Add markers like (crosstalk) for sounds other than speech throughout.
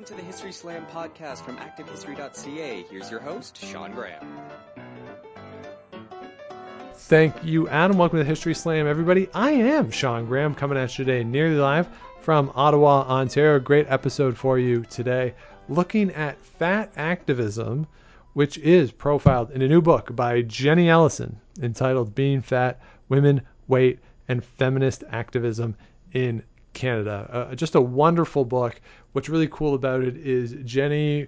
welcome to the History Slam podcast from ActiveHistory.ca. Here's your host, Sean Graham. Thank you, Adam. Welcome to the History Slam, everybody. I am Sean Graham coming at you today, nearly live from Ottawa, Ontario. Great episode for you today, looking at fat activism, which is profiled in a new book by Jenny Ellison entitled Being Fat Women, Weight, and Feminist Activism in Canada. Uh, just a wonderful book. What's really cool about it is Jenny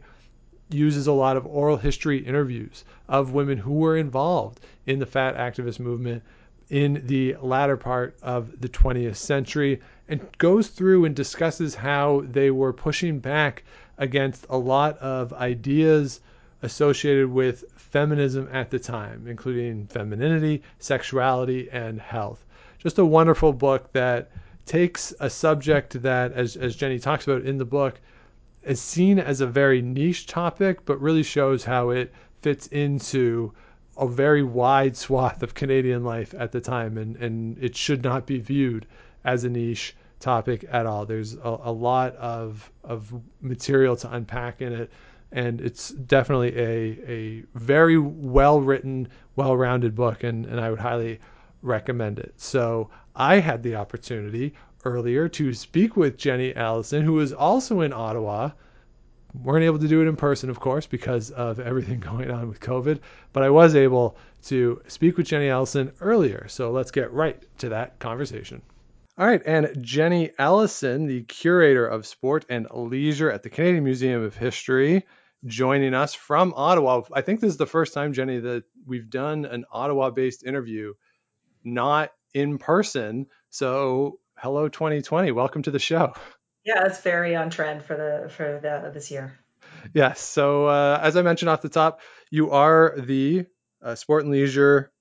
uses a lot of oral history interviews of women who were involved in the fat activist movement in the latter part of the 20th century and goes through and discusses how they were pushing back against a lot of ideas associated with feminism at the time, including femininity, sexuality, and health. Just a wonderful book that takes a subject that, as, as Jenny talks about in the book, is seen as a very niche topic, but really shows how it fits into a very wide swath of Canadian life at the time, and, and it should not be viewed as a niche topic at all. There's a, a lot of of material to unpack in it, and it's definitely a a very well written, well rounded book, and, and I would highly recommend it. So I had the opportunity earlier to speak with Jenny Ellison, who is also in Ottawa. Weren't able to do it in person, of course, because of everything (laughs) going on with COVID, but I was able to speak with Jenny Ellison earlier. So let's get right to that conversation. All right, and Jenny Ellison, the curator of sport and leisure at the Canadian Museum of History, joining us from Ottawa. I think this is the first time, Jenny, that we've done an Ottawa based interview, not in person. So, hello 2020. Welcome to the show. Yeah, it's very on trend for the for the this year. Yes. So, uh, as I mentioned off the top, you are the uh, sport and leisure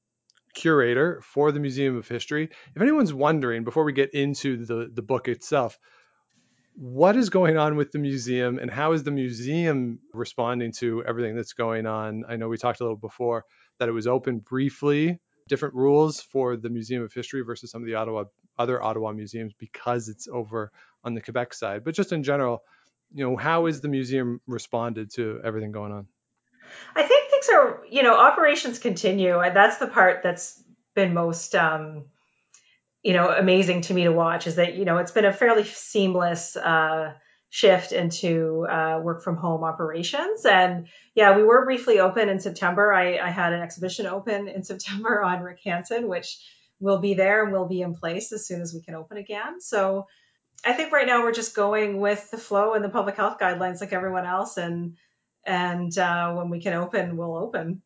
curator for the Museum of History. If anyone's wondering, before we get into the the book itself, what is going on with the museum and how is the museum responding to everything that's going on? I know we talked a little before that it was open briefly different rules for the Museum of History versus some of the Ottawa other Ottawa museums because it's over on the Quebec side. But just in general, you know, how is the museum responded to everything going on? I think things are, you know, operations continue. And that's the part that's been most um, you know, amazing to me to watch is that, you know, it's been a fairly seamless uh shift into uh, work from home operations. And yeah, we were briefly open in September. I, I, had an exhibition open in September on Rick Hansen, which will be there and will be in place as soon as we can open again. So I think right now we're just going with the flow and the public health guidelines like everyone else. And and uh, when we can open, we'll open.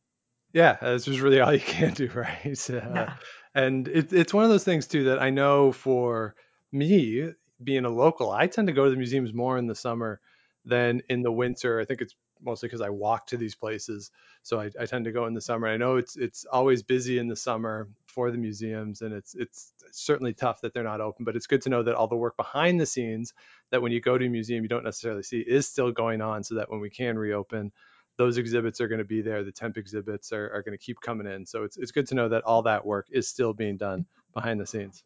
Yeah, this is really all you can do, (laughs) right? Uh, yeah. And it, it's one of those things too that I know for me, being a local, I tend to go to the museums more in the summer than in the winter. I think it's mostly because I walk to these places, so I, I, tend to go in the summer. I know it's it's always busy in the summer for the museums, and it's it's certainly tough that they're not open. But it's good to know that all the work behind the scenes that when you go to a museum you don't necessarily see is still going on, so that when we can reopen, those exhibits are going to be there. The temp exhibits are, are going to keep coming in. So it's it's good to know that all that work is still being done behind the scenes.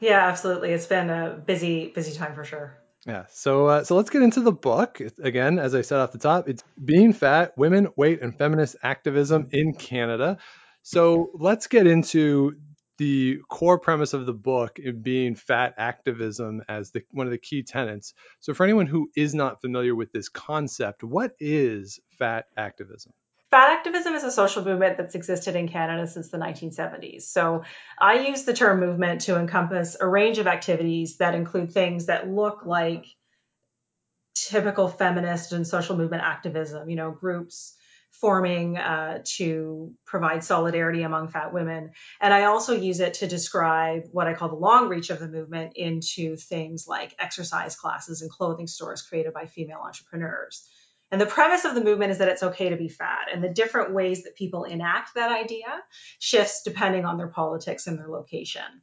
Yeah, absolutely. It's been a busy, busy time for sure. Yeah. So uh, so let's get into the book. Again, as I said off the top, it's Being Fat: Women, Weight, and Feminist Activism in Canada. So let's get into the core premise of the book being fat activism as the, one of the key tenets. So for anyone who is not familiar with this concept, what is fat activism? Fat activism is a social movement that's existed in Canada since the 1970s. So I use the term movement to encompass a range of activities that include things that look like typical feminist and social movement activism, you know, groups forming uh, to provide solidarity among fat women. And I also use it to describe what I call the long reach of the movement into things like exercise classes and clothing stores created by female entrepreneurs. And the premise of the movement is that it's okay to be fat, and the different ways that people enact that idea shifts depending on their politics and their location.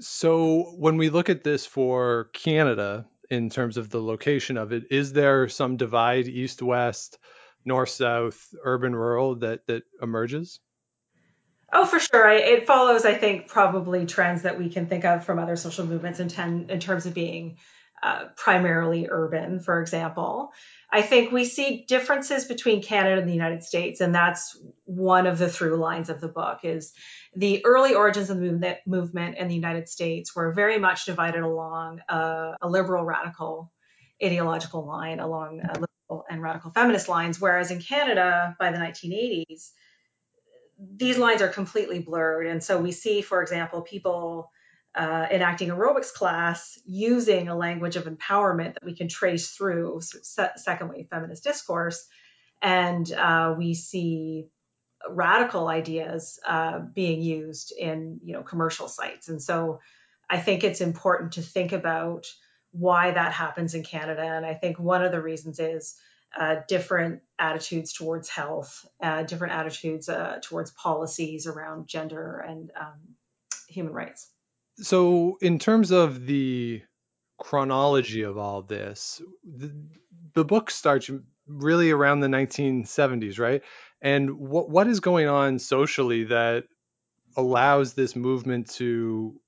So, when we look at this for Canada in terms of the location of it, is there some divide east west, north south, urban rural that that emerges? Oh, for sure. I, it follows, I think, probably trends that we can think of from other social movements in, ten, in terms of being uh, primarily urban, for example. I think we see differences between Canada and the United States, and that's one of the through lines of the book. Is the early origins of the movement in the United States were very much divided along a, a liberal radical ideological line, along liberal and radical feminist lines, whereas in Canada by the 1980s, these lines are completely blurred, and so we see, for example, people uh, enacting aerobics class using a language of empowerment that we can trace through second wave feminist discourse. And uh, we see radical ideas uh, being used in you know commercial sites. And so I think it's important to think about why that happens in Canada. And I think one of the reasons is uh, different attitudes towards health, uh, different attitudes uh, towards policies around gender and um, human rights. So, in terms of the chronology of all this, the, the book starts really around the 1970s, right? And what what is going on socially that allows this movement to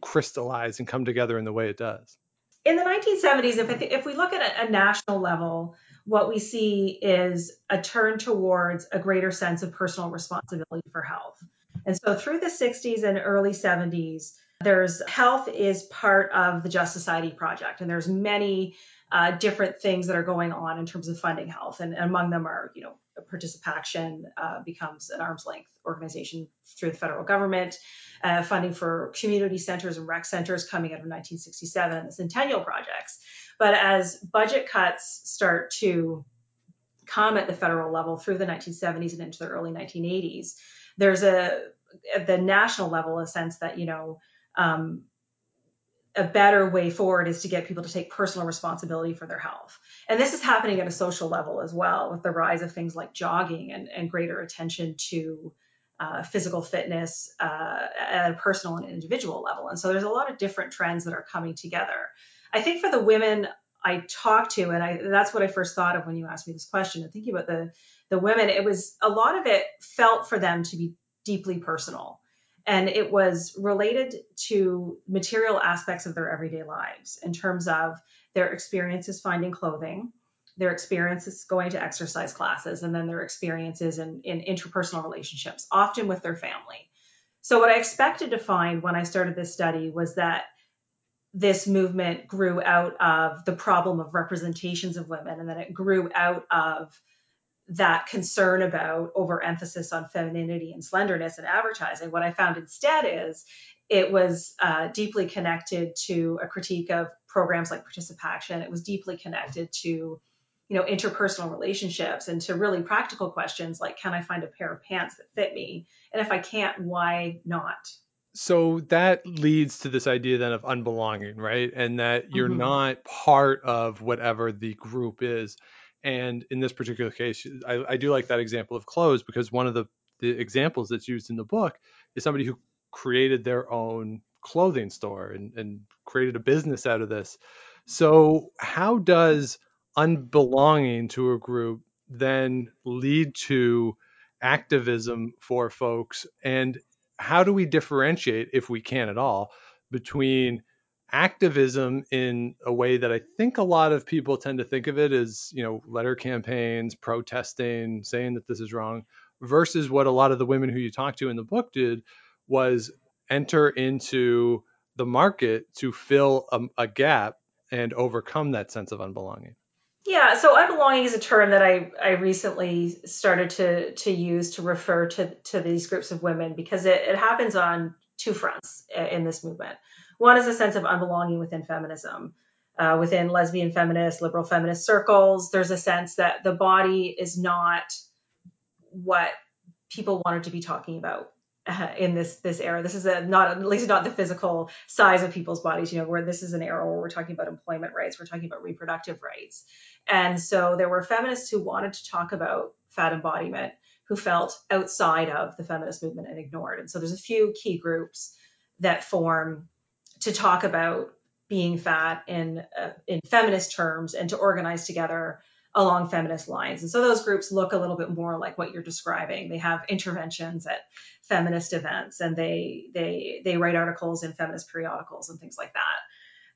crystallize and come together in the way it does? In the 1970s, if, if we look at a, a national level, what we see is a turn towards a greater sense of personal responsibility for health. And so through the 60s and early 70s, there's health is part of the Just Society project, and there's many uh, different things that are going on in terms of funding health, and, and among them are, you know, ParticipACTION uh, becomes an arm's length organization through the federal government, uh, funding for community centers and rec centers coming out of 1967 and the Centennial projects. But as budget cuts start to come at the federal level through the 1970s and into the early 1980s, there's a at the national level a sense that you know um, a better way forward is to get people to take personal responsibility for their health. And this is happening at a social level as well, with the rise of things like jogging and, and greater attention to uh, physical fitness uh, at a personal and individual level. And so there's a lot of different trends that are coming together. I think for the women I talked to, and I, that's what I first thought of when you asked me this question, and thinking about the the women, it was a lot of it felt for them to be deeply personal and it was related to material aspects of their everyday lives in terms of their experiences finding clothing, their experiences going to exercise classes, and then their experiences in, in interpersonal relationships, often with their family. So, what I expected to find when I started this study was that this movement grew out of the problem of representations of women, and then it grew out of that concern about overemphasis on femininity and slenderness in advertising. What I found instead is it was uh, deeply connected to a critique of programs like ParticipACTION. It was deeply connected to, you know, interpersonal relationships and to really practical questions like, can I find a pair of pants that fit me? And if I can't, why not? So that leads to this idea then of unbelonging, right? And that you're mm-hmm. not part of whatever the group is. And in this particular case, I, I do like that example of clothes because one of the, the examples that's used in the book is somebody who created their own clothing store and, and created a business out of this. So, how does unbelonging to a group then lead to activism for folks? And how do we differentiate, if we can at all, between activism in a way that I think a lot of people tend to think of it as, you know, letter campaigns, protesting, saying that this is wrong, versus what a lot of the women who you talked to in the book did was enter into the market to fill a, a gap and overcome that sense of unbelonging. Yeah, so unbelonging is a term that I, I recently started to to use to refer to to these groups of women because it, it happens on two fronts in this movement. One is a sense of unbelonging within feminism. Uh, within lesbian feminist, liberal feminist circles, there's a sense that the body is not what people wanted to be talking about uh, in this this era. This is a not at least not the physical size of people's bodies. You know, where this is an era where we're talking about employment rights, we're talking about reproductive rights, and so there were feminists who wanted to talk about fat embodiment who felt outside of the feminist movement and ignored. And so there's a few key groups that form to talk about being fat in uh, in feminist terms and to organize together along feminist lines. And so those groups look a little bit more like what you're describing. They have interventions at feminist events and they they they write articles in feminist periodicals and things like that.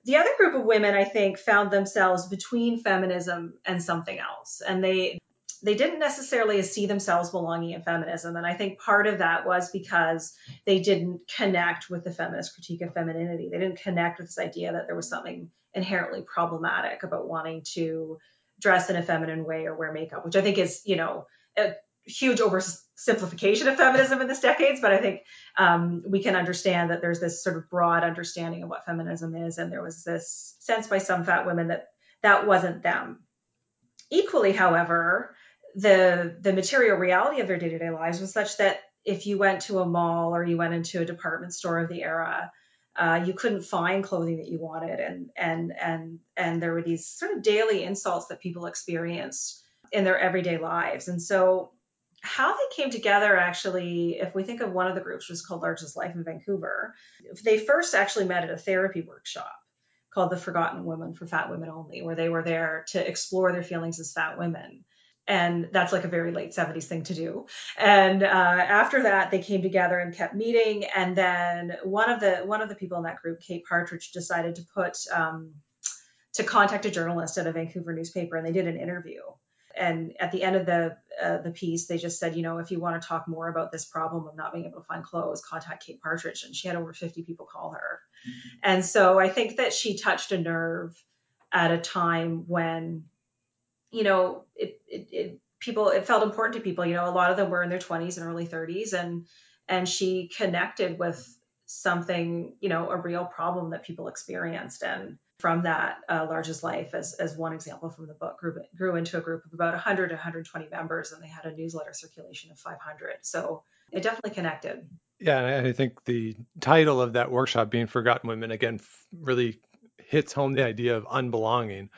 The other group of women, I think, found themselves between feminism and something else. And they they didn't necessarily see themselves belonging in feminism. And I think part of that was because they didn't connect with the feminist critique of femininity. They didn't connect with this idea that there was something inherently problematic about wanting to dress in a feminine way or wear makeup, which I think is, you know, a huge oversimplification of feminism in this decades. But I think um, we can understand that there's this sort of broad understanding of what feminism is. And there was this sense by some fat women that that wasn't them. Equally, however, the the material reality of their day-to-day lives was such that if you went to a mall or you went into a department store of the era, uh, you couldn't find clothing that you wanted, and and and and there were these sort of daily insults that people experienced in their everyday lives. And so, how they came together, actually, if we think of one of the groups, was called Large as Life in Vancouver, they first actually met at a therapy workshop called the Forgotten Women for Fat Women Only, where they were there to explore their feelings as fat women and that's like a very late 70s thing to do. And uh, after that they came together and kept meeting. And then one of the one of the people in that group kate partridge decided to put um, to contact a journalist at a vancouver newspaper and they did an interview. And at the end of the uh, the piece they just said you know if you want to talk more about this problem of not being able to find clothes contact kate partridge. And she had over 50 people call her. And so i think that she touched a nerve at a time when you know, it, it, it, people, it felt important to people. You know, a lot of them were in their 20s and early 30s, and and she connected with something, you know, a real problem that people experienced, and from that, uh, Large as Life, as as one example from the book, grew grew into a group of about 100 to 120 members, and they had a newsletter circulation of 500. So it definitely connected. Yeah, and I think the title of that workshop, being Forgotten Women, again, really hits home the idea of unbelonging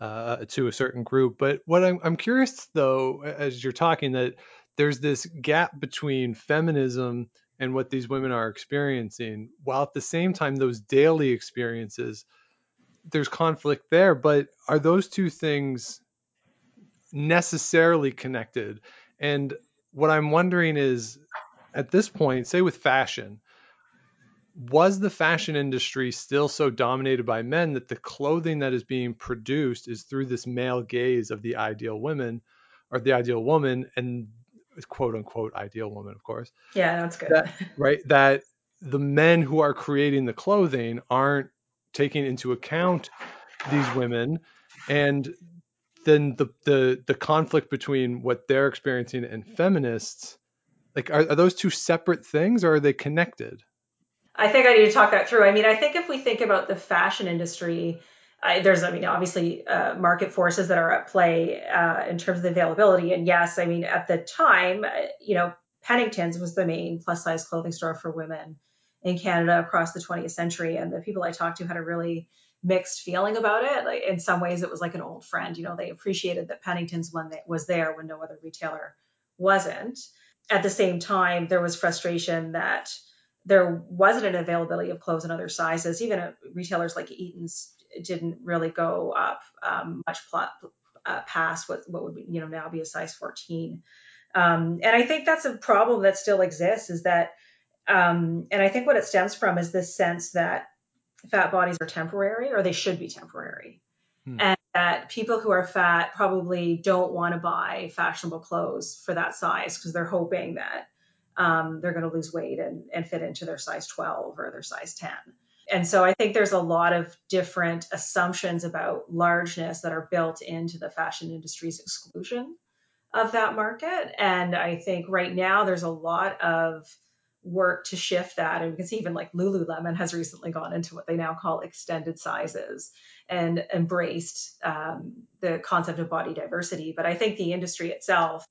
uh, to a certain group. But what I'm, I'm curious though, as you're talking, that there's this gap between feminism and what these women are experiencing, while at the same time, those daily experiences, there's conflict there. But are those two things necessarily connected? And what I'm wondering is, at this point, say with fashion, was the fashion industry still so dominated by men that the clothing that is being produced is through this male gaze of the ideal women or the ideal woman and quote unquote ideal woman of course. Yeah that's good. That, right that the men who are creating the clothing aren't taking into account these women. And then the the the conflict between what they're experiencing and feminists like are, are those two separate things or are they connected I think I need to talk that through. I mean, I think if we think about the fashion industry, I, there's, I mean, obviously uh, market forces that are at play uh, in terms of the availability. And yes, I mean, at the time, uh, you know, Pennington's was the main plus size clothing store for women in Canada across the 20th century. And the people I talked to had a really mixed feeling about it. Like in some ways, it was like an old friend. You know, they appreciated that Pennington's one that was there when no other retailer wasn't. At the same time, there was frustration that there wasn't an availability of clothes in other sizes. Even retailers like Eaton's didn't really go up um, much uh, past what what would be, you know now be a size 14. Um, and I think that's a problem that still exists. Is that um, and I think what it stems from is this sense that fat bodies are temporary or they should be temporary. Hmm. And that people who are fat probably don't want to buy fashionable clothes for that size because they're hoping that um, they're going to lose weight and, and fit into their size 12 or their size 10. And so I think there's a lot of different assumptions about largeness that are built into the fashion industry's exclusion of that market. And I think right now there's a lot of work to shift that. And we can see even like Lululemon has recently gone into what they now call extended sizes and embraced um, the concept of body diversity. But I think the industry itself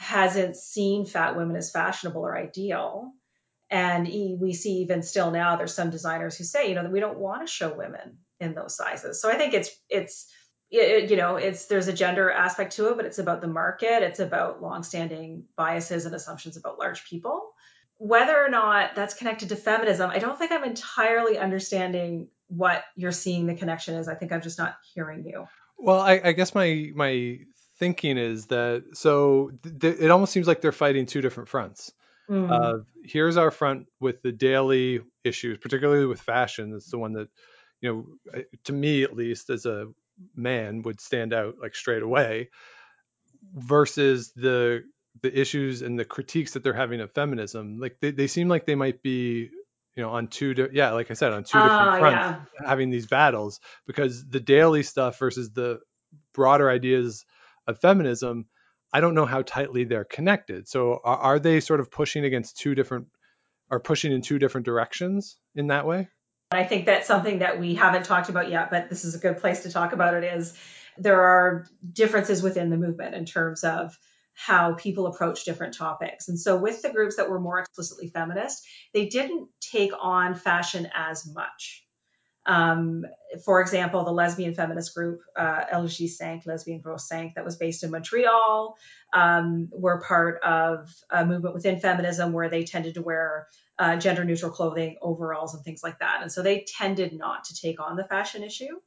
hasn't seen fat women as fashionable or ideal. And we see even still now, there's some designers who say, you know, that we don't want to show women in those sizes. So I think it's it's it, you know it's there's a gender aspect to it, but it's about the market. It's about longstanding biases and assumptions about large people. Whether or not that's connected to feminism, I don't think I'm entirely understanding what you're seeing the connection is. I think I'm just not hearing you. Well, I, I guess my my thinking is that so th- it almost seems like they're fighting two different fronts. Mm. Uh, here's our front with the daily issues, particularly with fashion. That's the one that you know, to me at least as a man would stand out like straight away versus the the issues and the critiques that they're having of feminism like they, they seem like they might be you know on two di- yeah like i said on two different Ah, fronts yeah. having these battles because the daily stuff versus the broader ideas of feminism i don't know how tightly they're connected so are, are they sort of pushing against two different are pushing in two different directions in that way I think that's something that we haven't talked about yet, but this is a good place to talk about it is there are differences within the movement in terms of how people approach different topics. And so with the groups that were more explicitly feminist, they didn't take on fashion as much. Um, for example, the lesbian feminist group uh, LG5, Lesbian Grosse 5, that was based in Montreal, um, were part of a movement within feminism where they tended to wear uh, gender neutral clothing, overalls, and things like that. And so they tended not to take on the fashion issue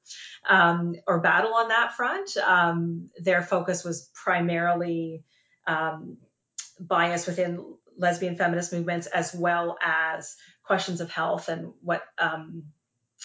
um, or battle on that front. Um, their focus was primarily um, bias within lesbian feminist movements as well as questions of health and what um,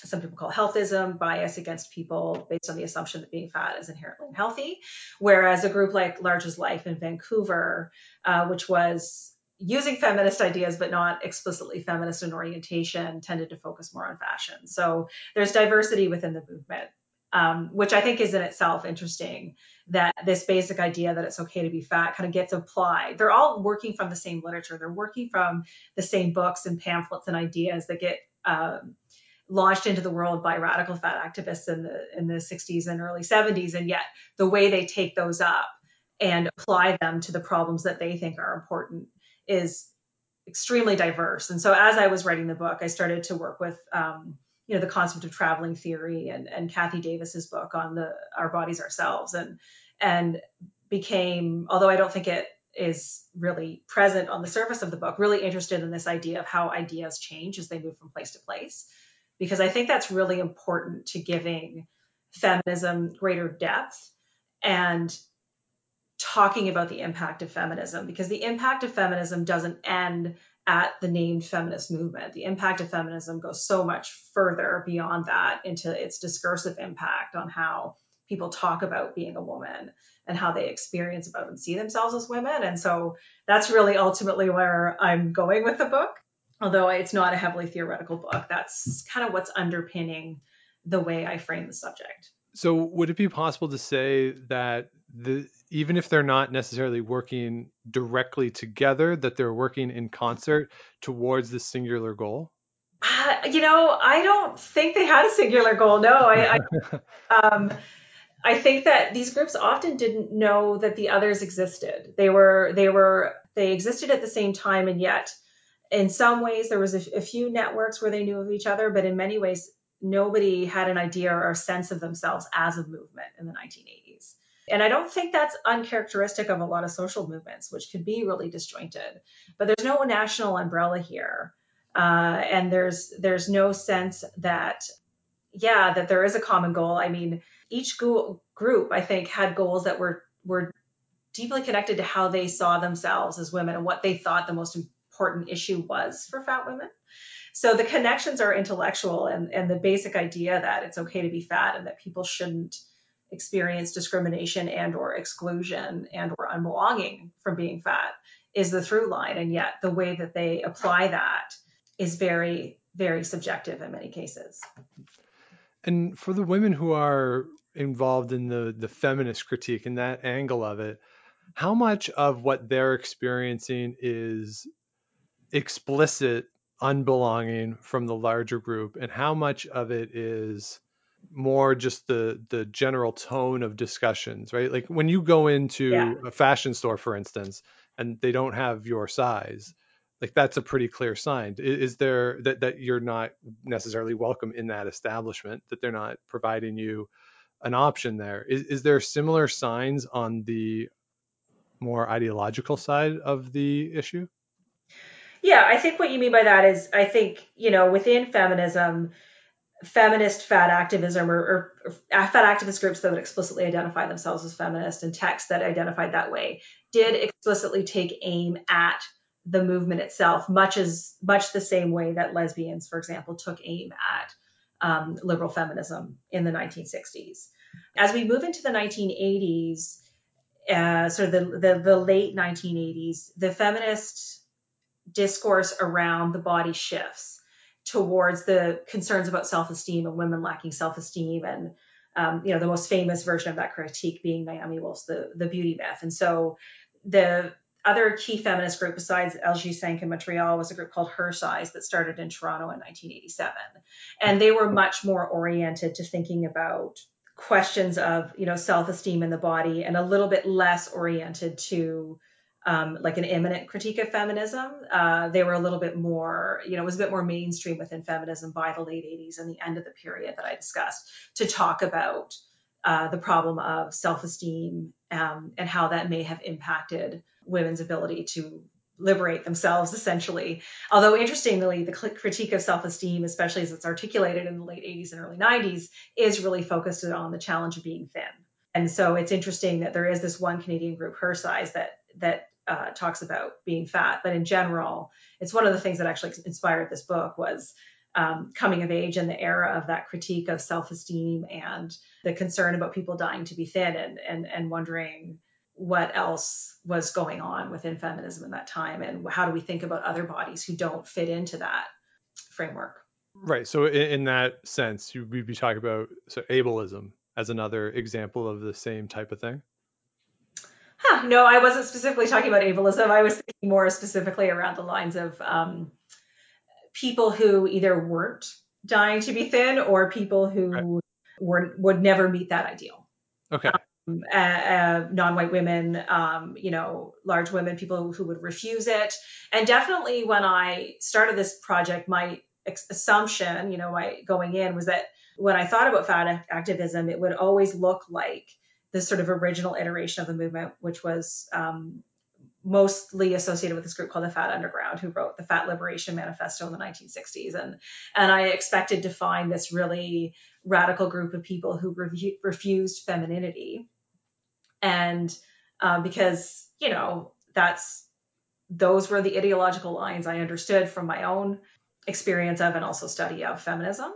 some people call healthism, bias against people based on the assumption that being fat is inherently unhealthy. Whereas a group like Large as Life in Vancouver, uh, which was using feminist ideas but not explicitly feminist in orientation, tended to focus more on fashion. So there's diversity within the movement. Um, which I think is in itself interesting that this basic idea that it's okay to be fat kind of gets applied. They're all working from the same literature. They're working from the same books and pamphlets and ideas that get um, launched into the world by radical fat activists in the in the 60s and early 70s and yet the way they take those up and apply them to the problems that they think are important is extremely diverse. And so as i was writing the book i started to work with um, you know the concept of traveling theory and and kathy davis's book on the our bodies ourselves and and became although i don't think it is really present on the surface of the book really interested in this idea of how ideas change as they move from place to place because I think that's really important to giving feminism greater depth and talking about the impact of feminism because the impact of feminism doesn't end at the named feminist movement. The impact of feminism goes so much further beyond that into its discursive impact on how people talk about being a woman and how they experience about and see themselves as women. And so that's really ultimately where I'm going with the book although it's not a heavily theoretical book, that's kind of what's underpinning the way I frame the subject. So, would it be possible to say that the even if they're not necessarily working directly together, that they're working in concert towards the singular goal? Uh, you know, I don't think they had a singular goal. No, I, I, (laughs) um, I think that these groups often didn't know that the others existed. They were, they were, they existed at the same time, and yet in some ways there was a, a, few networks where they knew of each other but in many ways nobody had an idea or sense of themselves as a movement in the 1980s and i don't think that's uncharacteristic of a lot of social movements which could be really disjointed but there's no national umbrella here. Uh, and there's there's no sense that yeah that there is a common goal. I mean each go- group i think had goals that were were deeply connected to how they saw themselves as women and what they thought the most important issue was for fat women. So the connections are intellectual and, and the basic idea that it's okay to be fat and that people shouldn't experience discrimination and or exclusion and or unbelonging from being fat is the through line. And yet the way that they apply that is very, very subjective in many cases. And for the women who are involved in the the feminist critique and that angle of it, how much of what they're experiencing is explicit unbelonging from the larger group and how much of it is more just the the general tone of discussions right? Like when you go into yeah. a fashion store for instance and they don't have your size like that's a pretty clear sign. Is, is there that that you're not necessarily welcome in that establishment that they're not providing you an option there? Is, is there similar signs on the more ideological side of the issue yeah, I think what you mean by that is I think, you know, within feminism, feminist fat activism or, or, fat activist groups that would explicitly identify themselves as feminist and texts that identified that way did explicitly take aim at the movement itself, much as much the same way that lesbians, for example, took aim at um, liberal feminism in the 1960s. As we move into the 1980s, uh, sort of the, the, the late 1980s, the feminist discourse around the body shifts towards the concerns about self-esteem and women lacking self-esteem and um, you know the most famous version of that critique being Naomi Wolf's the the beauty myth. And so the other key feminist group besides LG Cinq in Montreal was a group called Her Size that started in Toronto in 1987 and they were much more oriented to thinking about questions of you know self-esteem in the body and a little bit less oriented to um, like an imminent critique of feminism. Uh, they were a little bit more, you know, it was a bit more mainstream within feminism by the late 80s and the end of the period that I discussed to talk about uh, the problem of self esteem um, and how that may have impacted women's ability to liberate themselves essentially although interestingly the critique of self-esteem especially as it's articulated in the late 80s and early 90s is really focused on the challenge of being thin and so it's interesting that there is this one canadian group her size that that uh, talks about being fat, but in general, it's one of the things that actually inspired this book was um, coming of age and the era of that critique of self-esteem and the concern about people dying to be thin and and and wondering what else was going on within feminism in that time and how do we think about other bodies who don't fit into that framework. Right. So in, in that sense we'd be talking about so ableism as another example of the same type of thing (laughs) no, I wasn't specifically talking about ableism. I was thinking more specifically around the lines of um, people who either weren't dying to be thin or people who right. were would never meet that ideal. Okay. Um, uh, uh, non-white women, um, you know, large women, people who would refuse it, and definitely when I started this project, my ex- assumption, you know, my going in was that when I thought about fat activism, it would always look like this sort of original iteration of the movement, which was um, mostly associated with this group called the Fat Underground, who wrote the Fat Liberation Manifesto in the 1960s. And, and I expected to find this really radical group of people who re- refused femininity. And uh, because, you know, that's those were the ideological lines I understood from my own experience of and also study of feminism.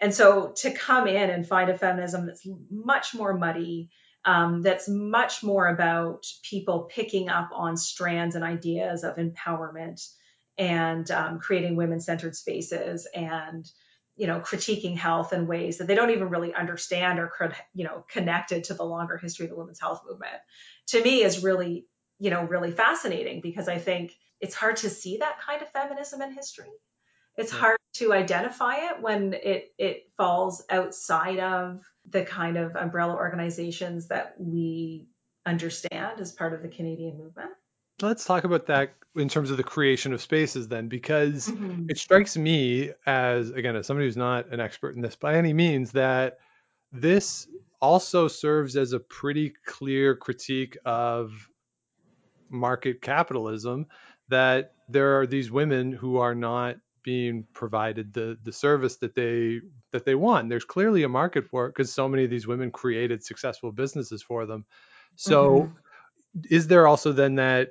And so to come in and find a feminism that's much more muddy, um, that's much more about people picking up on strands and ideas of empowerment and um, creating women-centered spaces and you know critiquing health in ways that they don't even really understand or you know connected to the longer history of the women's health movement. To me is really you know really fascinating because i think it's hard to see that kind of feminism in history. It's hard to identify it when it it falls outside of the kind of umbrella organizations that we understand as part of the Canadian movement. Let's talk about that in terms of the creation of spaces then, because mm-hmm. it strikes me as, again, as somebody who's not an expert in this by any means, that this also serves as a pretty clear critique of market capitalism that there are these women who are not being provided the the service that they that they want. There's clearly a market for it because so many of these women created successful businesses for them. So mm-hmm. is there also then that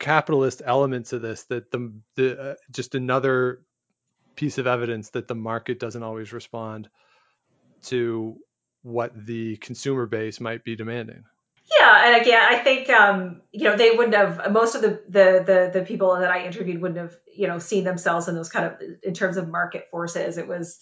capitalist element to this that the the uh, just another piece of evidence that the market doesn't always respond to what the consumer base might be demanding? Yeah, and again, I think um, you know they wouldn't have most of the, the the the people that I interviewed wouldn't have you know seen themselves in those kind of in terms of market forces. It was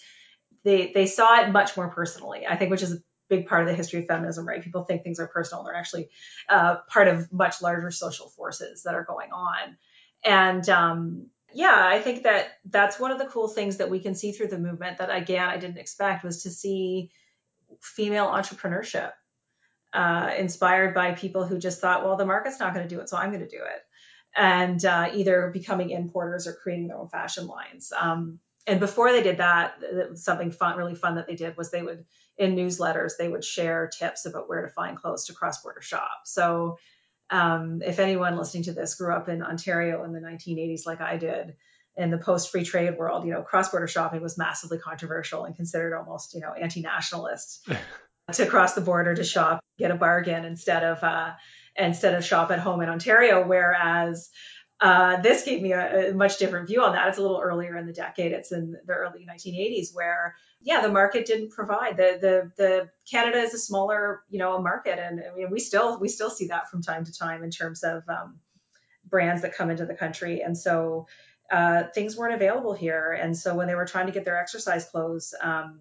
they they saw it much more personally. I think, which is a big part of the history of feminism, right? People think things are personal; they're actually uh, part of much larger social forces that are going on. And um, yeah, I think that that's one of the cool things that we can see through the movement that again I didn't expect was to see female entrepreneurship uh, inspired by people who just thought, well, the market's not going to do it, so I'm going to do it. And uh, either becoming importers or creating their own fashion lines. Um, and before they did that, something fun, really fun that they did was they would, in newsletters, they would share tips about where to find clothes to cross border shop. So um, if anyone listening to this grew up in Ontario in the 1980s, like I did, in the post free trade world, you know, cross border shopping was massively controversial and considered almost, you know, anti nationalist. (laughs) to cross the border to shop, get a bargain instead of uh, instead of shop at home in Ontario. Whereas Uh, this gave me a, a, much different view on that. It's a little earlier in the decade. It's in the early 1980s where, yeah, the market didn't provide the the the Canada is a smaller, you know, a market, and I mean, we still we still see that from time to time in terms of um, brands that come into the country, and so uh, things weren't available here. And so when they were trying to get their exercise clothes, um,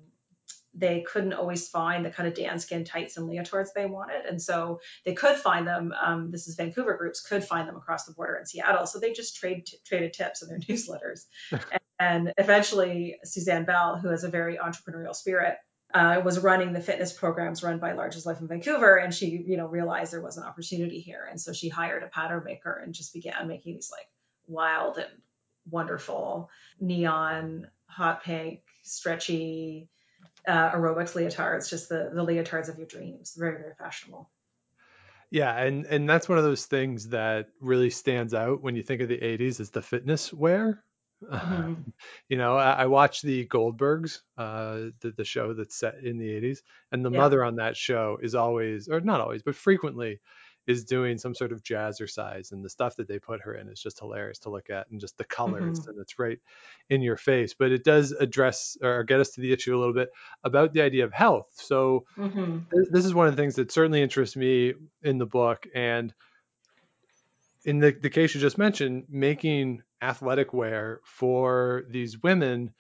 they couldn't always find the kind of Danskin tights and leotards they wanted. And so they could find them. Um, this is Vancouver groups could find them across the border in Seattle. So they just trade, t- traded tips in their (laughs) newsletters. and, (laughs) and, eventually, Suzanne Bell, who has a very entrepreneurial spirit, uh, was running the fitness programs run by Large as Life in Vancouver, and she, you know, realized there was an opportunity here, and so she hired a pattern maker and just began making these like wild and wonderful neon, hot pink, stretchy uh, aerobics leotards, just the the leotards of your dreams. Very very fashionable. Yeah, and and that's one of those things that really stands out when you think of the '80s is the fitness wear. Mm-hmm. (laughs) you know, I, I, watched the Goldbergs, uh, the, the show that's set in the '80s, and the yeah. mother on that show is always, or not always, but frequently, is doing some sort of jazzercise and the stuff that they put her in is just hilarious to look at and just the colors mm-hmm. and it's right in your face but it does address or get us to the issue a little bit about the idea of health so mm-hmm. th- this is one of the things that certainly interests me in the book and in the, the case you just mentioned making athletic wear for these women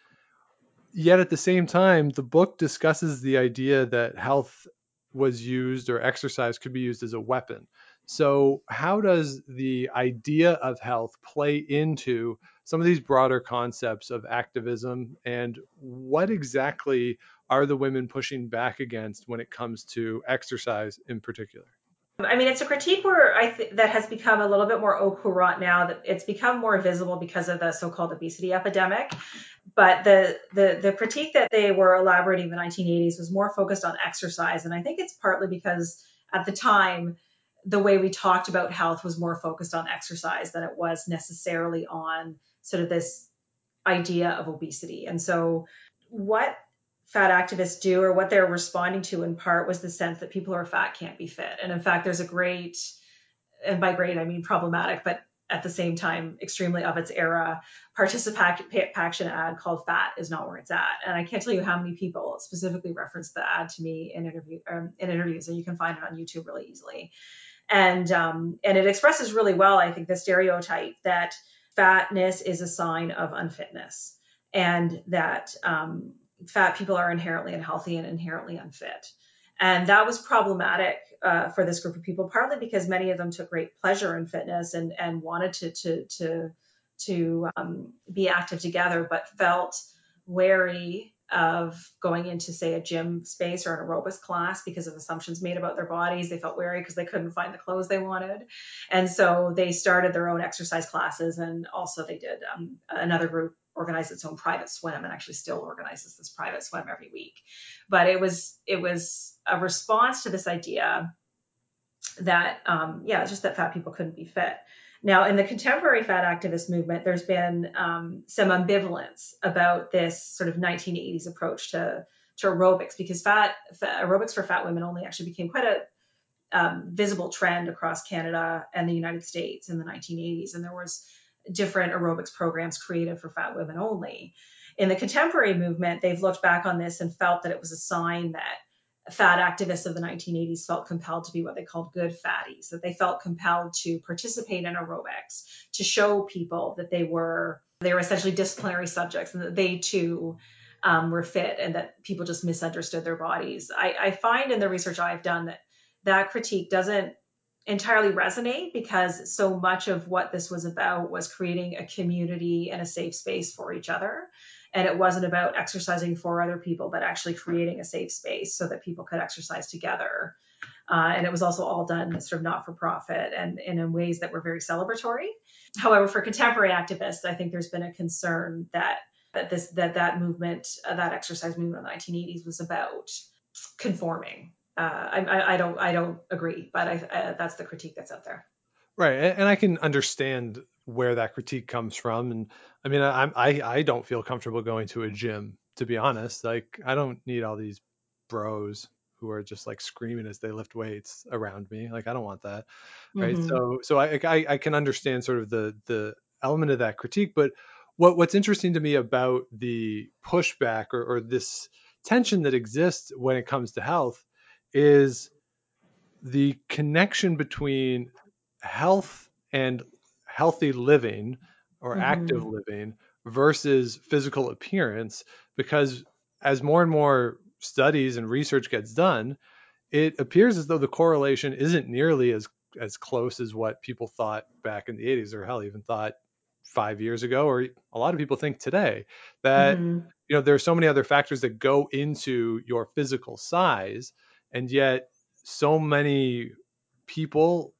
yet at the same time the book discusses the idea that health was used or exercise could be used as a weapon. So, how does the idea of health play into some of these broader concepts of activism? And what exactly are the women pushing back against when it comes to exercise in particular? I mean, it's a critique where I th- that has become a little bit more au courant now. That it's become more visible because of the so-called obesity epidemic. But the the the critique that they were elaborating in the 1980s was more focused on exercise, and I think it's partly because at the time the way we talked about health was more focused on exercise than it was necessarily on sort of this idea of obesity. And so, what fat activists do or what they're responding to in part was the sense that people who are fat can't be fit. And in fact, there's a great, and by great, I mean problematic, but at the same time, extremely of its era ParticipACTION ad called Fat is Not Where It's At. And I can't tell you how many people specifically referenced the ad to me in, interview, um, in interviews, and you can find it on YouTube really easily. And, um, and it expresses really well, I think, the stereotype that fatness is a sign of unfitness and that um, fat people are inherently unhealthy and inherently unfit. And that was problematic uh, for this group of people, partly because many of them took great pleasure in fitness and, and wanted to, to, to, to um, be active together, but felt wary of going into, say, a gym space or an aerobics class because of assumptions made about their bodies. They felt wary because they couldn't find the clothes they wanted. And so they started their own exercise classes. And also, they did um, another group organized its own private swim and actually still organizes this private swim every week. But it was it was a response to this idea that um, yeah, just that fat people couldn't be fit. Now, in the contemporary fat activist movement, there's been um, some ambivalence about this sort of 1980s approach to to aerobics because fat, fat aerobics for fat women only actually became quite a um, visible trend across Canada and the United States in the 1980s, and there was different aerobics programs created for fat women only. In the contemporary movement, they've looked back on this and felt that it was a sign that fat activists of the 1980s felt compelled to be what they called good fatties, that they felt compelled to participate in aerobics, to show people that they were they were essentially disciplinary subjects and that they too um, were fit and that people just misunderstood their bodies. I, I find in the research I've done that that critique doesn't entirely resonate because so much of what this was about was creating a community and a safe space for each other. And it wasn't about exercising for other people, but actually creating a safe space so that people could exercise together. Uh, and it was also all done sort of not for profit and, and in ways that were very celebratory. However, for contemporary activists, I think there's been a concern that that this that that movement, uh, that exercise movement in the 1980s was about conforming uh, I, I, don't I don't agree, but I, uh, that's the critique that's out there. Right, and I can understand where that critique comes from, and I mean I I I don't feel comfortable going to a gym to be honest. Like I don't need all these bros who are just like screaming as they lift weights around me. Like I don't want that, right? Mm-hmm. So so I, I I can understand sort of the the element of that critique, but what what's interesting to me about the pushback or, or this tension that exists when it comes to health is the connection between health and healthy living or mm-hmm. active living versus physical appearance because as more and more studies and research gets done it appears as though the correlation isn't nearly as as close as what people thought back in the 80s or hell even thought 5 years ago or a lot of people think today that mm-hmm. you know there are so many other factors that go into your physical size and yet so many people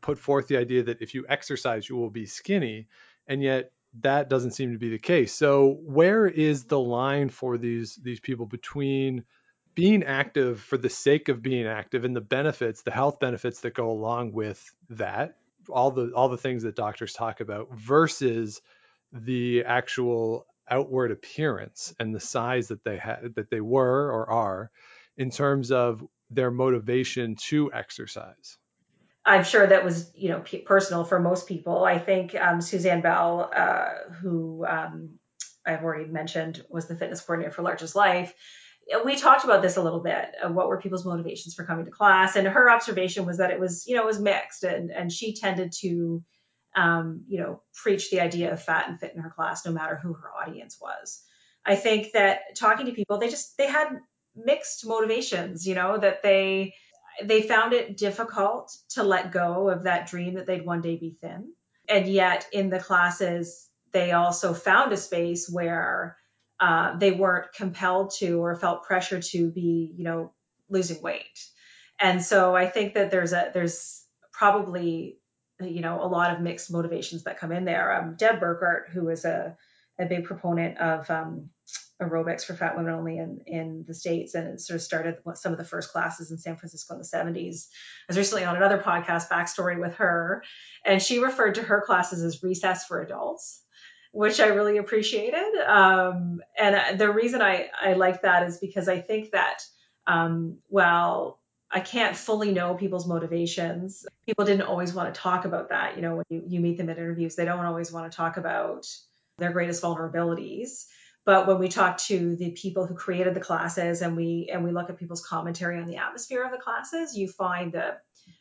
put forth the idea that if you exercise you will be skinny and yet that doesn't seem to be the case. So where is the line for these these people between being active for the sake of being active and the benefits the health benefits that go along with that all the all the things that doctors talk about versus the actual outward appearance and the size that they had that they were or are in terms of their motivation to exercise I'm sure that was, you know, personal for most people. I think um, Suzanne Bell, uh, who um, I've already mentioned was the fitness coordinator for Large as Life, we talked about this a little bit. what were people's motivations for coming to class? And her observation was that it was, you know, it was mixed, and and she tended to, um, you know, preach the idea of fat and fit in her class, no matter who her audience was. I think that talking to people, they just they had mixed motivations. You know, that they they found it difficult to let go of that dream that they'd one day be thin. And yet, in the classes, they also found a space where uh, they weren't compelled to or felt pressure to be, you know, losing weight. And so I think that there's a there's probably you know a lot of mixed motivations that come in there. Um, Deb Burkhart, who is a a big proponent of um, aerobics for fat women only in, in the States and it sort of started some of the first classes in San Francisco in the 70s. I was recently on another podcast, Backstory with her, and she referred to her classes as recess for adults, which I really appreciated. Um, and the reason I, I like that is because I think that um, while I can't fully know people's motivations, people didn't always want to talk about that. You know, when you, you meet them at interviews, they don't always want to talk about their greatest vulnerabilities but when we talk to the people who created the classes and we and we look at people's commentary on the atmosphere of the classes you find a,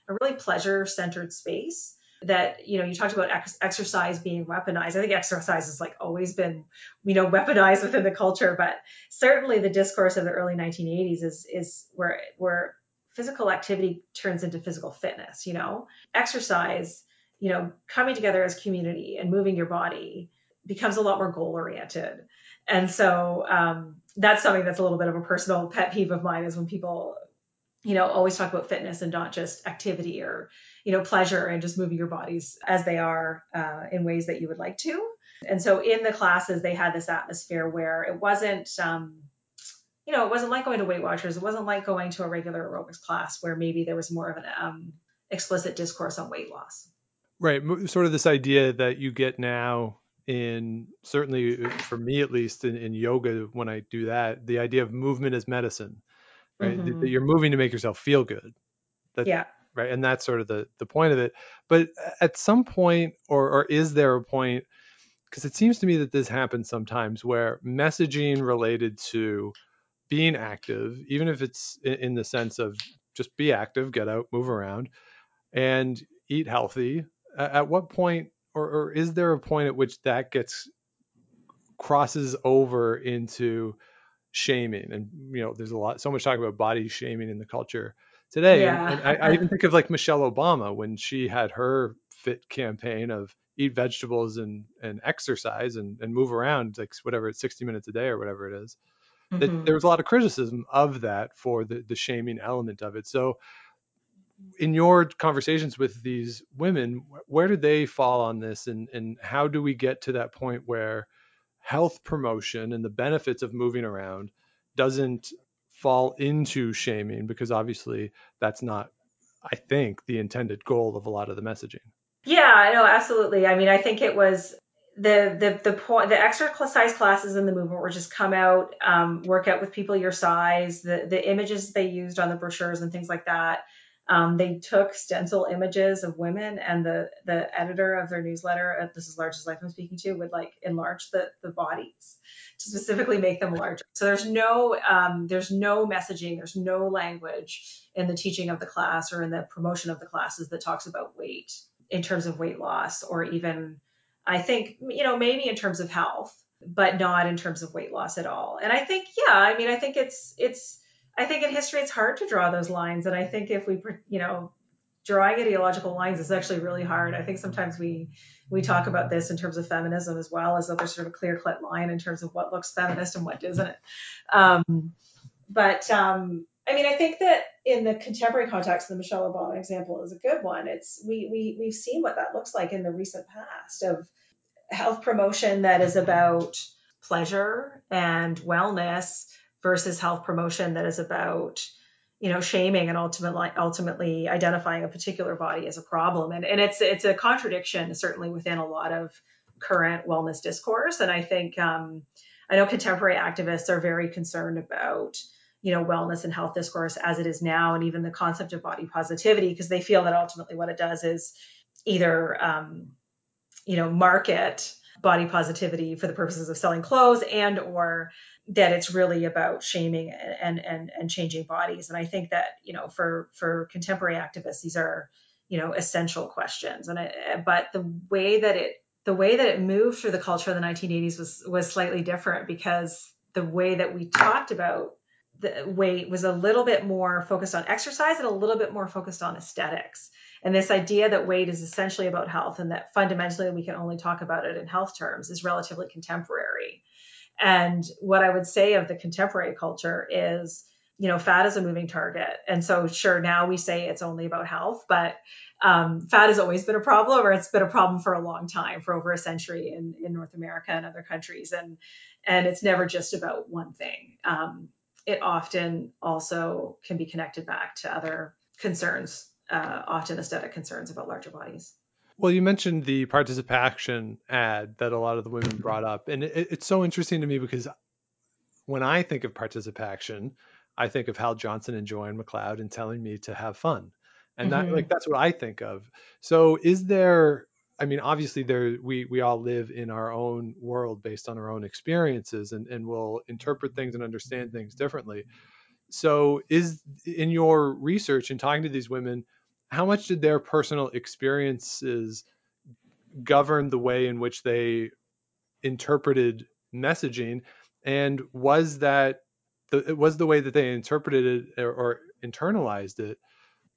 a really pleasure centered space that you know you talked about ex- exercise being weaponized. I think exercise has like always been you know weaponized within the culture but certainly the discourse of the early 1980s is is where where physical activity turns into physical fitness you know? Exercise you know coming together as community and moving your body becomes a lot more goal oriented and so um, that's something that's a little bit of a personal pet peeve of mine is when people, you know, always talk about fitness and not just activity or, you know, pleasure and just moving your bodies as they are uh, in ways that you would like to. And so in the classes, they had this atmosphere where it wasn't, um, you know, it wasn't like going to Weight Watchers. It wasn't like going to a regular aerobics class where maybe there was more of an um, explicit discourse on weight loss. Right. Sort of this idea that you get now in certainly uh, for me at least in, in, yoga when i do that the idea of movement as medicine right? Mm-hmm. you're moving to make yourself feel good. That, yeah. right? And that's sort of the the point of it. But at some point or or is there a point because it seems to me that this happens sometimes where messaging related to being active even if it's in the sense of just be active get out move around and eat healthy at what point or, or is there a point at which that gets crosses over into shaming and you know there's a lot so much talk about body shaming in the culture today yeah. and, and I, I, even think of like michelle obama when she had her fit campaign of eat vegetables and and exercise and, and move around like whatever it's 60 minutes a day or whatever it is mm-hmm. that there was a lot of criticism of that for the the shaming element of it so in your conversations with these women, where do they fall on this, and and how do we get to that point where health promotion and the benefits of moving around doesn't fall into shaming because obviously that's not, I think, the intended goal of a lot of the messaging. Yeah, no, absolutely. I mean, I think it was the the the point the extra size classes in the movement were just come out, um, work out with people your size. The the images they used on the brochures and things like that. Um, they took stencil images of women, and the the editor of their newsletter, uh, this is Large as Life I'm speaking to, would like enlarge the the bodies to specifically make them larger. So there's no um, there's no messaging, there's no language in the teaching of the class or in the promotion of the classes that talks about weight in terms of weight loss or even I think, you know, maybe in terms of health, but not in terms of weight loss at all. And I think, yeah, I mean, I think it's, it's, I think in history it's hard to draw those lines. And I think if we, you know, drawing ideological lines is actually really hard. I think sometimes we we talk about this in terms of feminism as well, as there's sort of a clear cut line in terms of what looks feminist and what doesn't. Um, but um, I mean, I think that in the contemporary context, the Michelle Obama example is a good one. It's we we we've seen what that looks like in the recent past of health promotion that is about pleasure and wellness versus health promotion that is about you know shaming and ultimately ultimately identifying a particular body as a problem. And and it's it's a contradiction certainly within a lot of current wellness discourse. And i think um, i know contemporary activists are very concerned about you know wellness and health discourse as it is now and even the concept of body positivity because they feel that ultimately what it does is either um, you know market body positivity for the purposes of selling clothes and or that it's really about shaming and and and changing bodies. And i think that you know for for contemporary activists these are you know essential questions. And I, but the way that it the way that it moved through the culture of the 1980s was was slightly different because the way that we talked about the weight was a little bit more focused on exercise and a little bit more focused on aesthetics. And this idea that weight is essentially about health and that fundamentally we can only talk about it in health terms is relatively contemporary. And what I would say of the contemporary culture is, you know, fat is a moving target. And so, sure, now we say it's only about health, but um, fat has always been a problem, or it's been a problem for a long time, for over a century in, in North America and other countries. And and it's never just about one thing. Um, it often also can be connected back to other concerns uh, often aesthetic concerns about larger bodies. Well, you mentioned the ParticipACTION ad that a lot of the women brought up, and it, it's so interesting to me because when I think of ParticipACTION, I think of Hal Johnson and Joanne McLeod and telling me to have fun, and mm-hmm. that like that's what I think of. So, is there? I mean, obviously, there we we all live in our own world based on our own experiences, and and we'll interpret things and understand things differently. So, is in your research and talking to these women how much did their personal experiences govern the way in which they interpreted messaging and was that the, was the way that they interpreted it or, or internalized it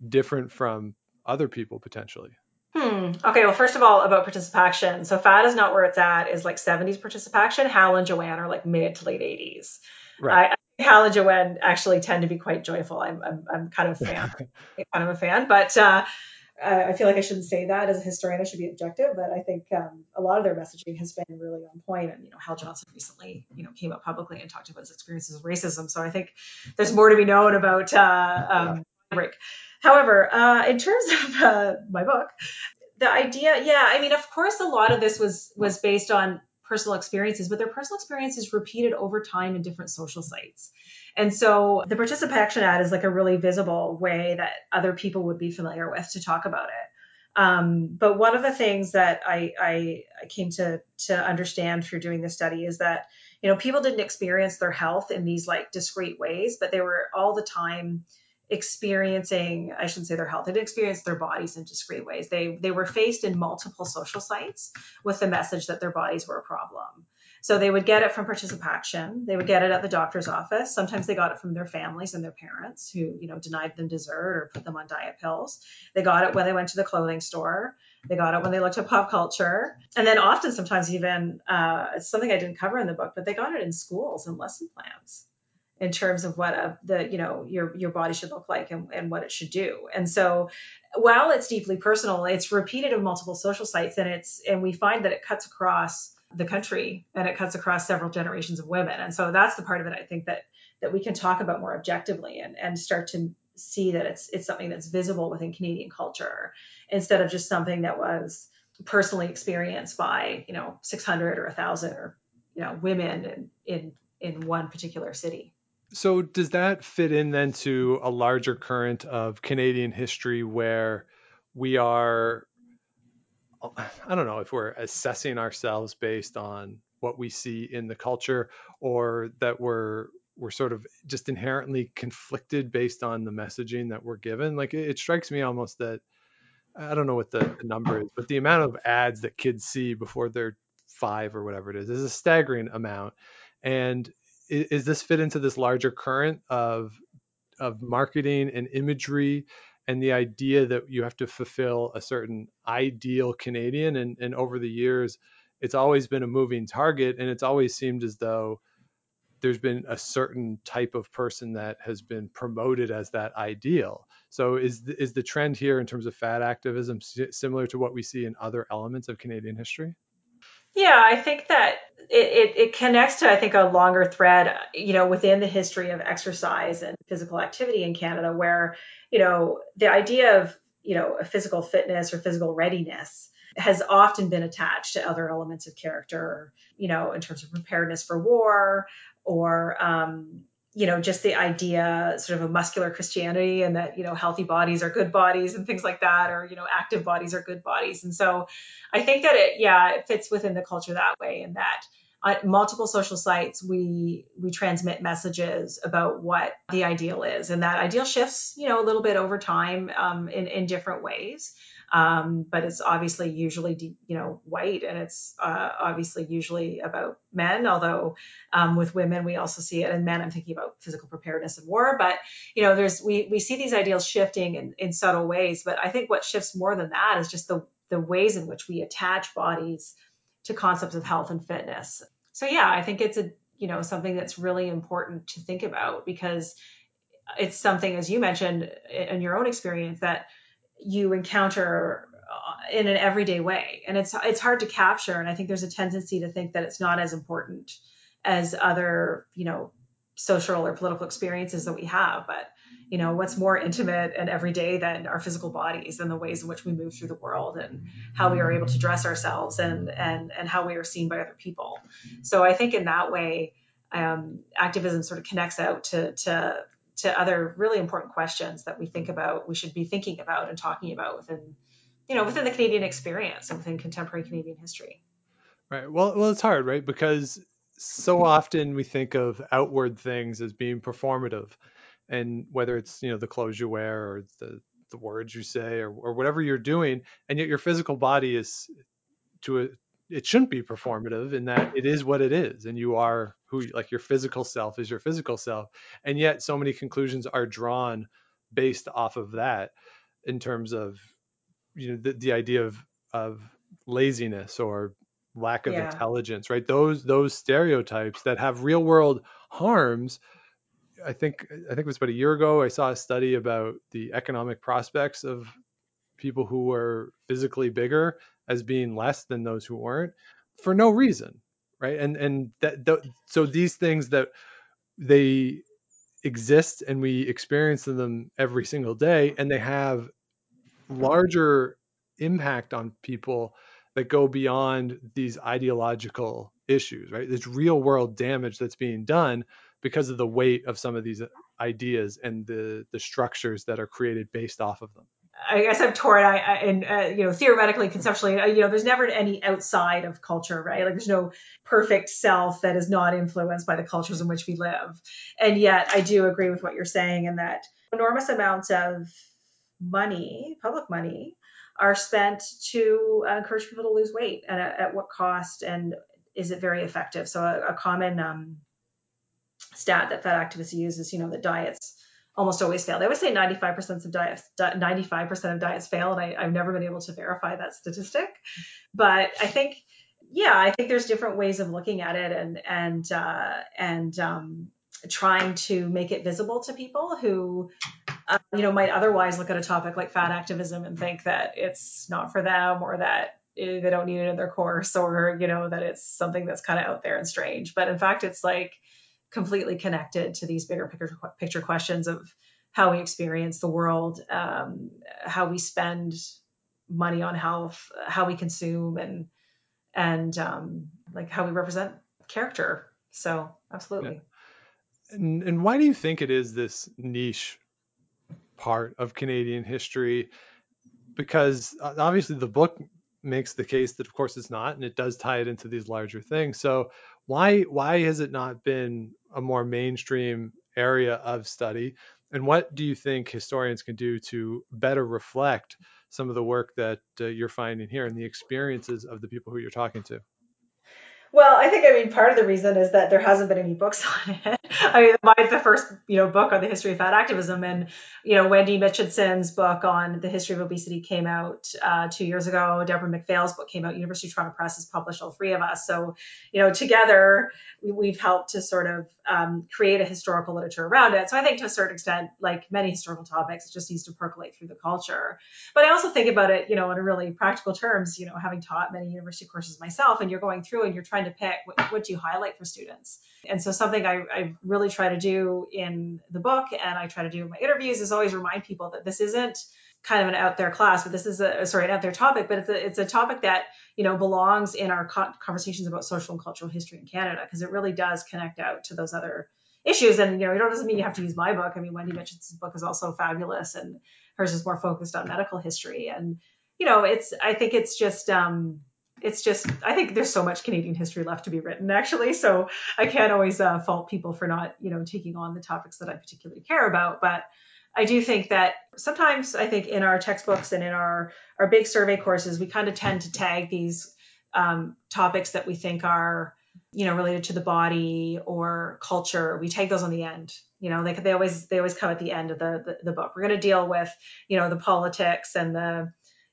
different from other people potentially Hmm. Okay. Well, first of all, about ParticipACTION. So fat is not where it's at. Is like 70s ParticipACTION. Hal and Joanne are like mid to late 80s. Right. I, Hal and Joanne actually tend to be quite joyful. I'm, I'm, I'm kind of a fan, (laughs) kind of a fan, but, uh, I feel like I shouldn't say that as a historian. I should be objective, but I think um, a lot of their messaging has been really on point. And you know, Hal Johnson recently, you know, came out publicly and talked about his experiences with racism. So I think there's more to be known about uh, um, break. However, uh, in terms of uh, my book, the idea, yeah, I mean, of course, a lot of this was was based on personal experiences, but their personal experiences repeated over time in different social sites. And so the ParticipACTION ad is like a really visible way that other people would be familiar with to talk about it. Um, but one of the things that I, I, I came to to understand through doing this study is that you know people didn't experience their health in these like discrete ways, but they were all the time experiencing i shouldn't say their health they didn't experience their bodies in discrete ways. They they were faced in multiple social sites with the message that their bodies were a problem. So they would get it from ParticipACTION. They would get it at the doctor's office. Sometimes they got it from their families and their parents who you know denied them dessert or put them on diet pills. They got it when they went to the clothing store. They got it when they looked at pop culture. And then often sometimes even uh, something i didn't cover in the book but they got it in schools and lesson plans in terms of what a, the you know your your body should look like and, and what it should do. And so while it's deeply personal it's repeated in multiple social sites and it's and we find that it cuts across the country and it cuts across several generations of women. And so that's the part of it i think that that we can talk about more objectively and and start to see that it's it's something that's visible within canadian culture instead of just something that was personally experienced by you know 600 or 1000 or you know women in in, in one particular city so does that fit in then to a larger current of canadian history where we are i don't know if we're assessing ourselves based on what we see in the culture or that we're we're sort of just inherently conflicted based on the messaging that we're given like it, it strikes me almost that I don't know what the, number is, but the amount of ads that kids see before they're five or whatever it is is a staggering amount. And is, is this fit into this larger current of of marketing and imagery and the idea that you have to fulfill a certain ideal Canadian? And, and over the years, it's always been a moving target, and it's always seemed as though there's been a certain type of person that has been promoted as that ideal. So is is the trend here in terms of fat activism similar to what we see in other elements of Canadian history? Yeah, I think that it, it, it, connects to, I think, a longer thread, you know, within the history of exercise and physical activity in Canada, where, you know, the idea of, you know, a physical fitness or physical readiness has often been attached to other elements of character, you know, in terms of preparedness for war or um, you know just the idea sort of a muscular christianity and that you know healthy bodies are good bodies and things like that or you know active bodies are good bodies. And so i think that it yeah it fits within the culture that way and that multiple social sites we we transmit messages about what the ideal is. And that ideal shifts you know a little bit over time um, in in different ways um, but it's obviously usually you know white and it's uh, obviously usually about men although um, with women we also see it and men. I'm thinking about physical preparedness and war but you know there's we, we see these ideals shifting in, in subtle ways but i think what shifts more than that is just the the ways in which we attach bodies to concepts of health and fitness. So yeah i think it's a you know something that's really important to think about because it's something as you mentioned in your own experience that you encounter uh, in an everyday way. And it's it's hard to capture and i think there's a tendency to think that it's not as important as other you know social or political experiences that we have. But you know what's more intimate and everyday than our physical bodies and the ways in which we move through the world and how we are able to dress ourselves and and and how we are seen by other people. So i think in that way um, activism sort of connects out to to to other really important questions that we think about, we should be thinking about and talking about within, you know, within the Canadian experience and within contemporary Canadian history. Right. Well, well, it's hard, right? Because so often we think of outward things as being performative, and whether it's you know the clothes you wear or the the words you say or, or whatever you're doing, and yet your physical body is to a it shouldn't be performative in that it is what it is and you are who like your physical self is your physical self and yet so many conclusions are drawn based off of that in terms of you know the, the idea of of laziness or lack of yeah. intelligence right those those stereotypes that have real world harms i think i think it was about a year ago i saw a study about the economic prospects of people who were physically bigger as being less than those who weren't for no reason right? And and that th- so these things that they exist and we experience them every single day and they have larger impact on people that go beyond these ideological issues right? There's real world damage that's being done because of the weight of some of these ideas and the the structures that are created based off of them I guess I'm torn. I, I and uh, you know, theoretically, conceptually, uh, you know, there's never any outside of culture, right? Like there's no perfect self that is not influenced by the cultures in which we live. And yet, I do agree with what you're saying in that enormous amounts of money, public money, are spent to uh, encourage people to lose weight, and at, at, what cost, and is it very effective? So, a, a common um, stat that fat activists use is, you know, that diets almost always fail. They always say 95% of diets, 95% of diets fail, and I, have never been able to verify that statistic. But I think, yeah, I think there's different ways of looking at it, and and uh, and um, trying to make it visible to people who, uh, you know, might otherwise look at a topic like fat activism and think that it's not for them or that they don't need it in their course or you know that it's something that's kind of out there and strange. But in fact, it's like completely connected to these bigger picture, picture questions of how we experience the world, um, how we spend money on health, how we consume, and and um, like how we represent character. So absolutely. Yeah. And, and why do you think it is this niche part of Canadian history? Because uh, obviously the book makes the case that of course it's not, and it does tie it into these larger things. So why why has it not been a more mainstream area of study? And what do you think historians can do to better reflect some of the work that uh, you're finding here and the experiences of the people who you're talking to? Well, I think I mean part of the reason is that there hasn't been any books (laughs) on it. I mean, the first you know book on the history of fat activism, and you know Wendy Mitchinson's book on the history of obesity came out uh, two years ago. Deborah McPhail's book came out. University of Toronto Press has published all three of us. So you know together we, have helped to sort of um, create a historical literature around it. So I think to a certain extent, like many historical topics, it just needs to percolate through the culture. But I also think about it, you know, in a really practical terms. You know, having taught many university courses myself, and you're going through and you're trying trying to pick what, what do you highlight for students and so something I, I really try to do in the book and i try to do in my interviews is always remind people that this isn't kind of an out there class but this is a sorry an out there topic but it's a, it's a topic that you know belongs in our conversations about social and cultural history in canada because it really does connect out to those other issues. And you know it doesn't mean you have to use my book. I mean wendy mitchinson's book is also fabulous and hers is more focused on medical history. And you know it's i think it's just um it's just I think there's so much Canadian history left to be written actually, so I can't always uh, fault people for not you know taking on the topics that I particularly care about, but I do think that sometimes I think in our textbooks and in our our big survey courses we kind of tend to tag these um, topics that we think are you know related to the body or culture. We tag those on the end you know they, they always they always come at the end of the, the, the book. We're going to deal with you know the politics and the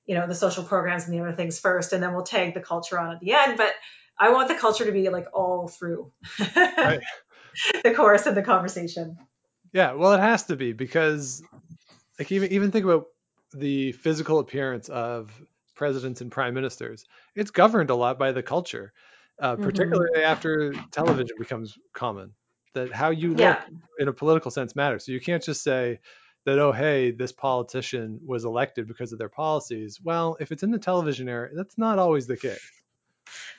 you know the social programs and the other things first and then we'll tag the culture on at the end but i want the culture to be like all through right. (laughs) the course of the conversation yeah well it has to be because like even even think about the physical appearance of presidents and prime ministers it's governed a lot by the culture uh, mm-hmm. particularly mm-hmm. after television becomes common that how you look yeah. in a political sense matters so you can't just say that oh hey this politician was elected because of their policies. Well if it's in the television era that's not always the case.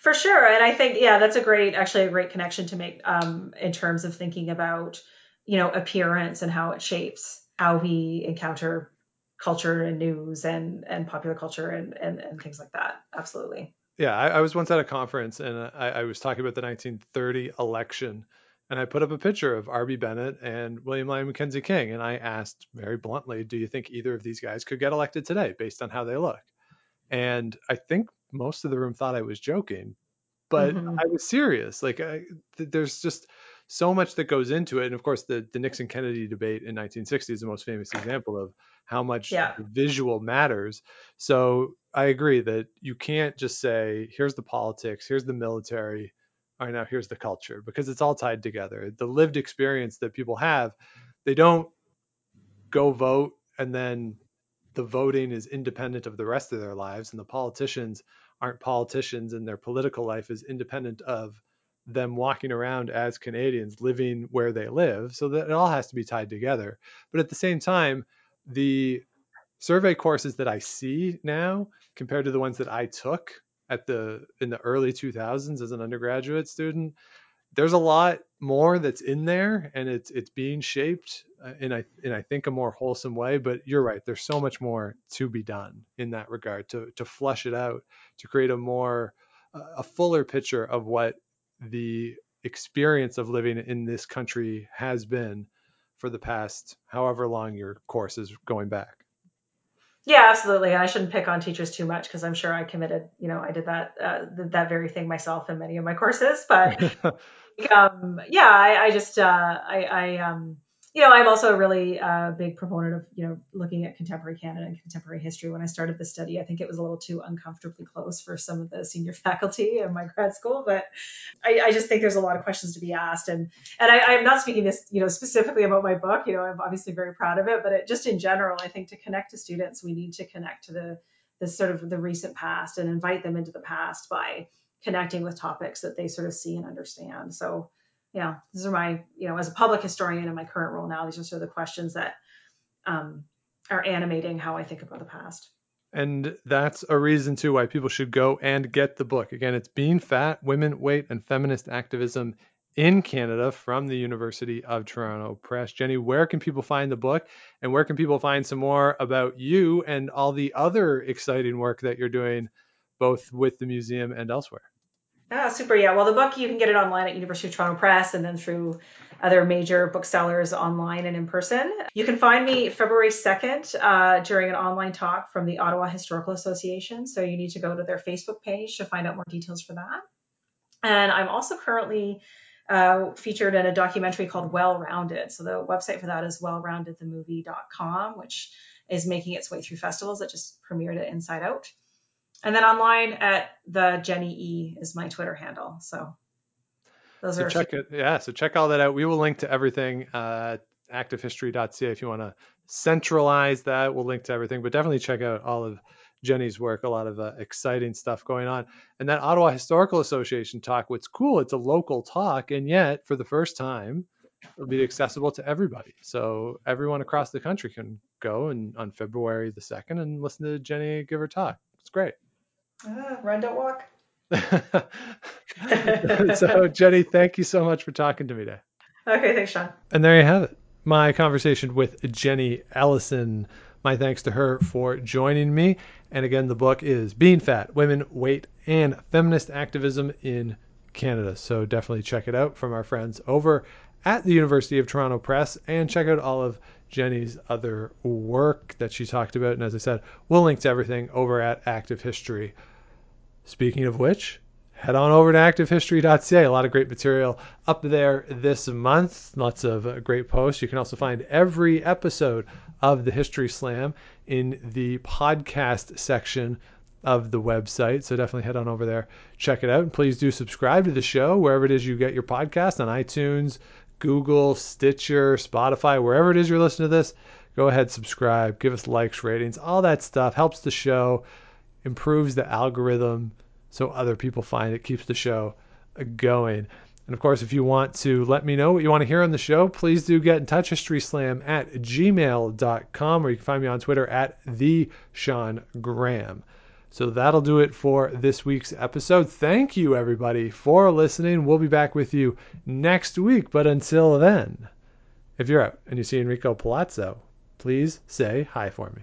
For sure and i think yeah that's a great actually a great connection to make um, in terms of thinking about you know appearance and how it shapes how we encounter culture and news and and popular culture and and, and things like that. Absolutely. Yeah I, I was once at a conference and I, I was talking about the 1930 election and I put up a picture of R.B. Bennett and William Lyon Mackenzie King, and I asked very bluntly, "Do you think either of these guys could get elected today, based on how they look?" And I think most of the room thought I was joking, but mm-hmm. I was serious. Like, I, th- there's just so much that goes into it, and of course, the the Nixon Kennedy debate in 1960 is the most famous example of how much yeah. visual matters. So I agree that you can't just say, "Here's the politics, here's the military." All right, now here's the culture because it's all tied together. The lived experience that people have, they don't go vote and then the voting is independent of the rest of their lives. And the politicians aren't politicians and their political life is independent of them walking around as Canadians living where they live. So that it all has to be tied together. But at the same time, the survey courses that I see now compared to the ones that I took at the in the early 2000s as an undergraduate student there's a lot more that's in there and it's it's being shaped uh, in I in I think a more wholesome way but you're right there's so much more to be done in that regard to to flush it out to create a more uh, a fuller picture of what the experience of living in this country has been for the past however long your course is going back yeah, absolutely. I shouldn't pick on teachers too much because I'm sure I committed, you know, I did that uh, that very thing myself in many of my courses. But (laughs) um, yeah, I, I just uh, I, I um, you know, I'm also a really uh, big proponent of, you know, looking at contemporary Canada and contemporary history. When I started the study, I think it was a little too uncomfortably close for some of the senior (laughs) faculty in my grad school, but I, I just think there's a lot of questions to be asked. And and I, am not speaking this, you know, specifically about my book. You know, I'm obviously very proud of it, but it, just in general, I think to connect to students, we need to connect to the the sort of the recent past and invite them into the past by connecting with topics that they sort of see and understand. So yeah, these are my, you know, as a public historian in my current role now, these are sort of the questions that um, are animating how I think about the past. And that's a reason too why people should go and get the book. Again, it's Being Fat, Women, Weight, and Feminist Activism in Canada from the University of Toronto Press. Jenny, where can people find the book and where can people find some more about you and all the other exciting work that you're doing both with the museum and elsewhere? Ah, super. Yeah. Well, the book, you can get it online at University of Toronto Press and then through other major booksellers online and in person. You can find me February 2nd uh, during an online talk from the Ottawa Historical Association. So you need to go to their Facebook page to find out more details for that. And I'm also currently uh, featured in a documentary called Well Rounded. So the website for that is wellroundedthemovie.com, which is making its way through festivals. It just premiered at Inside Out. And then online at the Jenny E is my Twitter handle. So those so are check it. Yeah. So check all that out. We will link to everything uh, activehistory.ca if you want to centralize that. We'll link to everything, but definitely check out all of Jenny's work. A lot of uh, exciting stuff going on. And that Ottawa Historical Association talk. What's cool? It's a local talk, and yet for the first time, it'll be accessible to everybody. So everyone across the country can go and on February the second and listen to Jenny give her talk. It's great. Ah, run, don't walk. (laughs) (laughs) so, Jenny, thank you so much for talking to me today. Okay, thanks, Sean. And there you have it. My conversation with Jenny Ellison. My thanks to her for joining me. And again, the book is Being Fat Women, Weight, and Feminist Activism in Canada. So definitely check it out from our friends over at the University of Toronto Press and check out all of Jenny's other work that she talked about. And as I said, we'll link to everything over at Active History. Speaking of which, head on over to activehistory.ca. A lot of great material up there this month. Lots of uh, great posts. You can also find every episode of the History Slam in the podcast section of the website. So definitely head on over there, check it out, and please do subscribe to the show wherever it is you get your podcast on iTunes, Google, Stitcher, Spotify, wherever it is you're listening to this. Go ahead, subscribe, give us likes, ratings, all that stuff helps the show, improves the algorithm so other people find it, keeps the show going. And of course, if you want to let me know what you want to hear on the show, please do get in touch, historyslam at gmail.com, or you can find me on Twitter at the Sean Graham. So that'll do it for this week's episode. Thank you, everybody, for listening. We'll be back with you next week. But until then, if you're out and you see Enrico Palazzo, please say hi for me.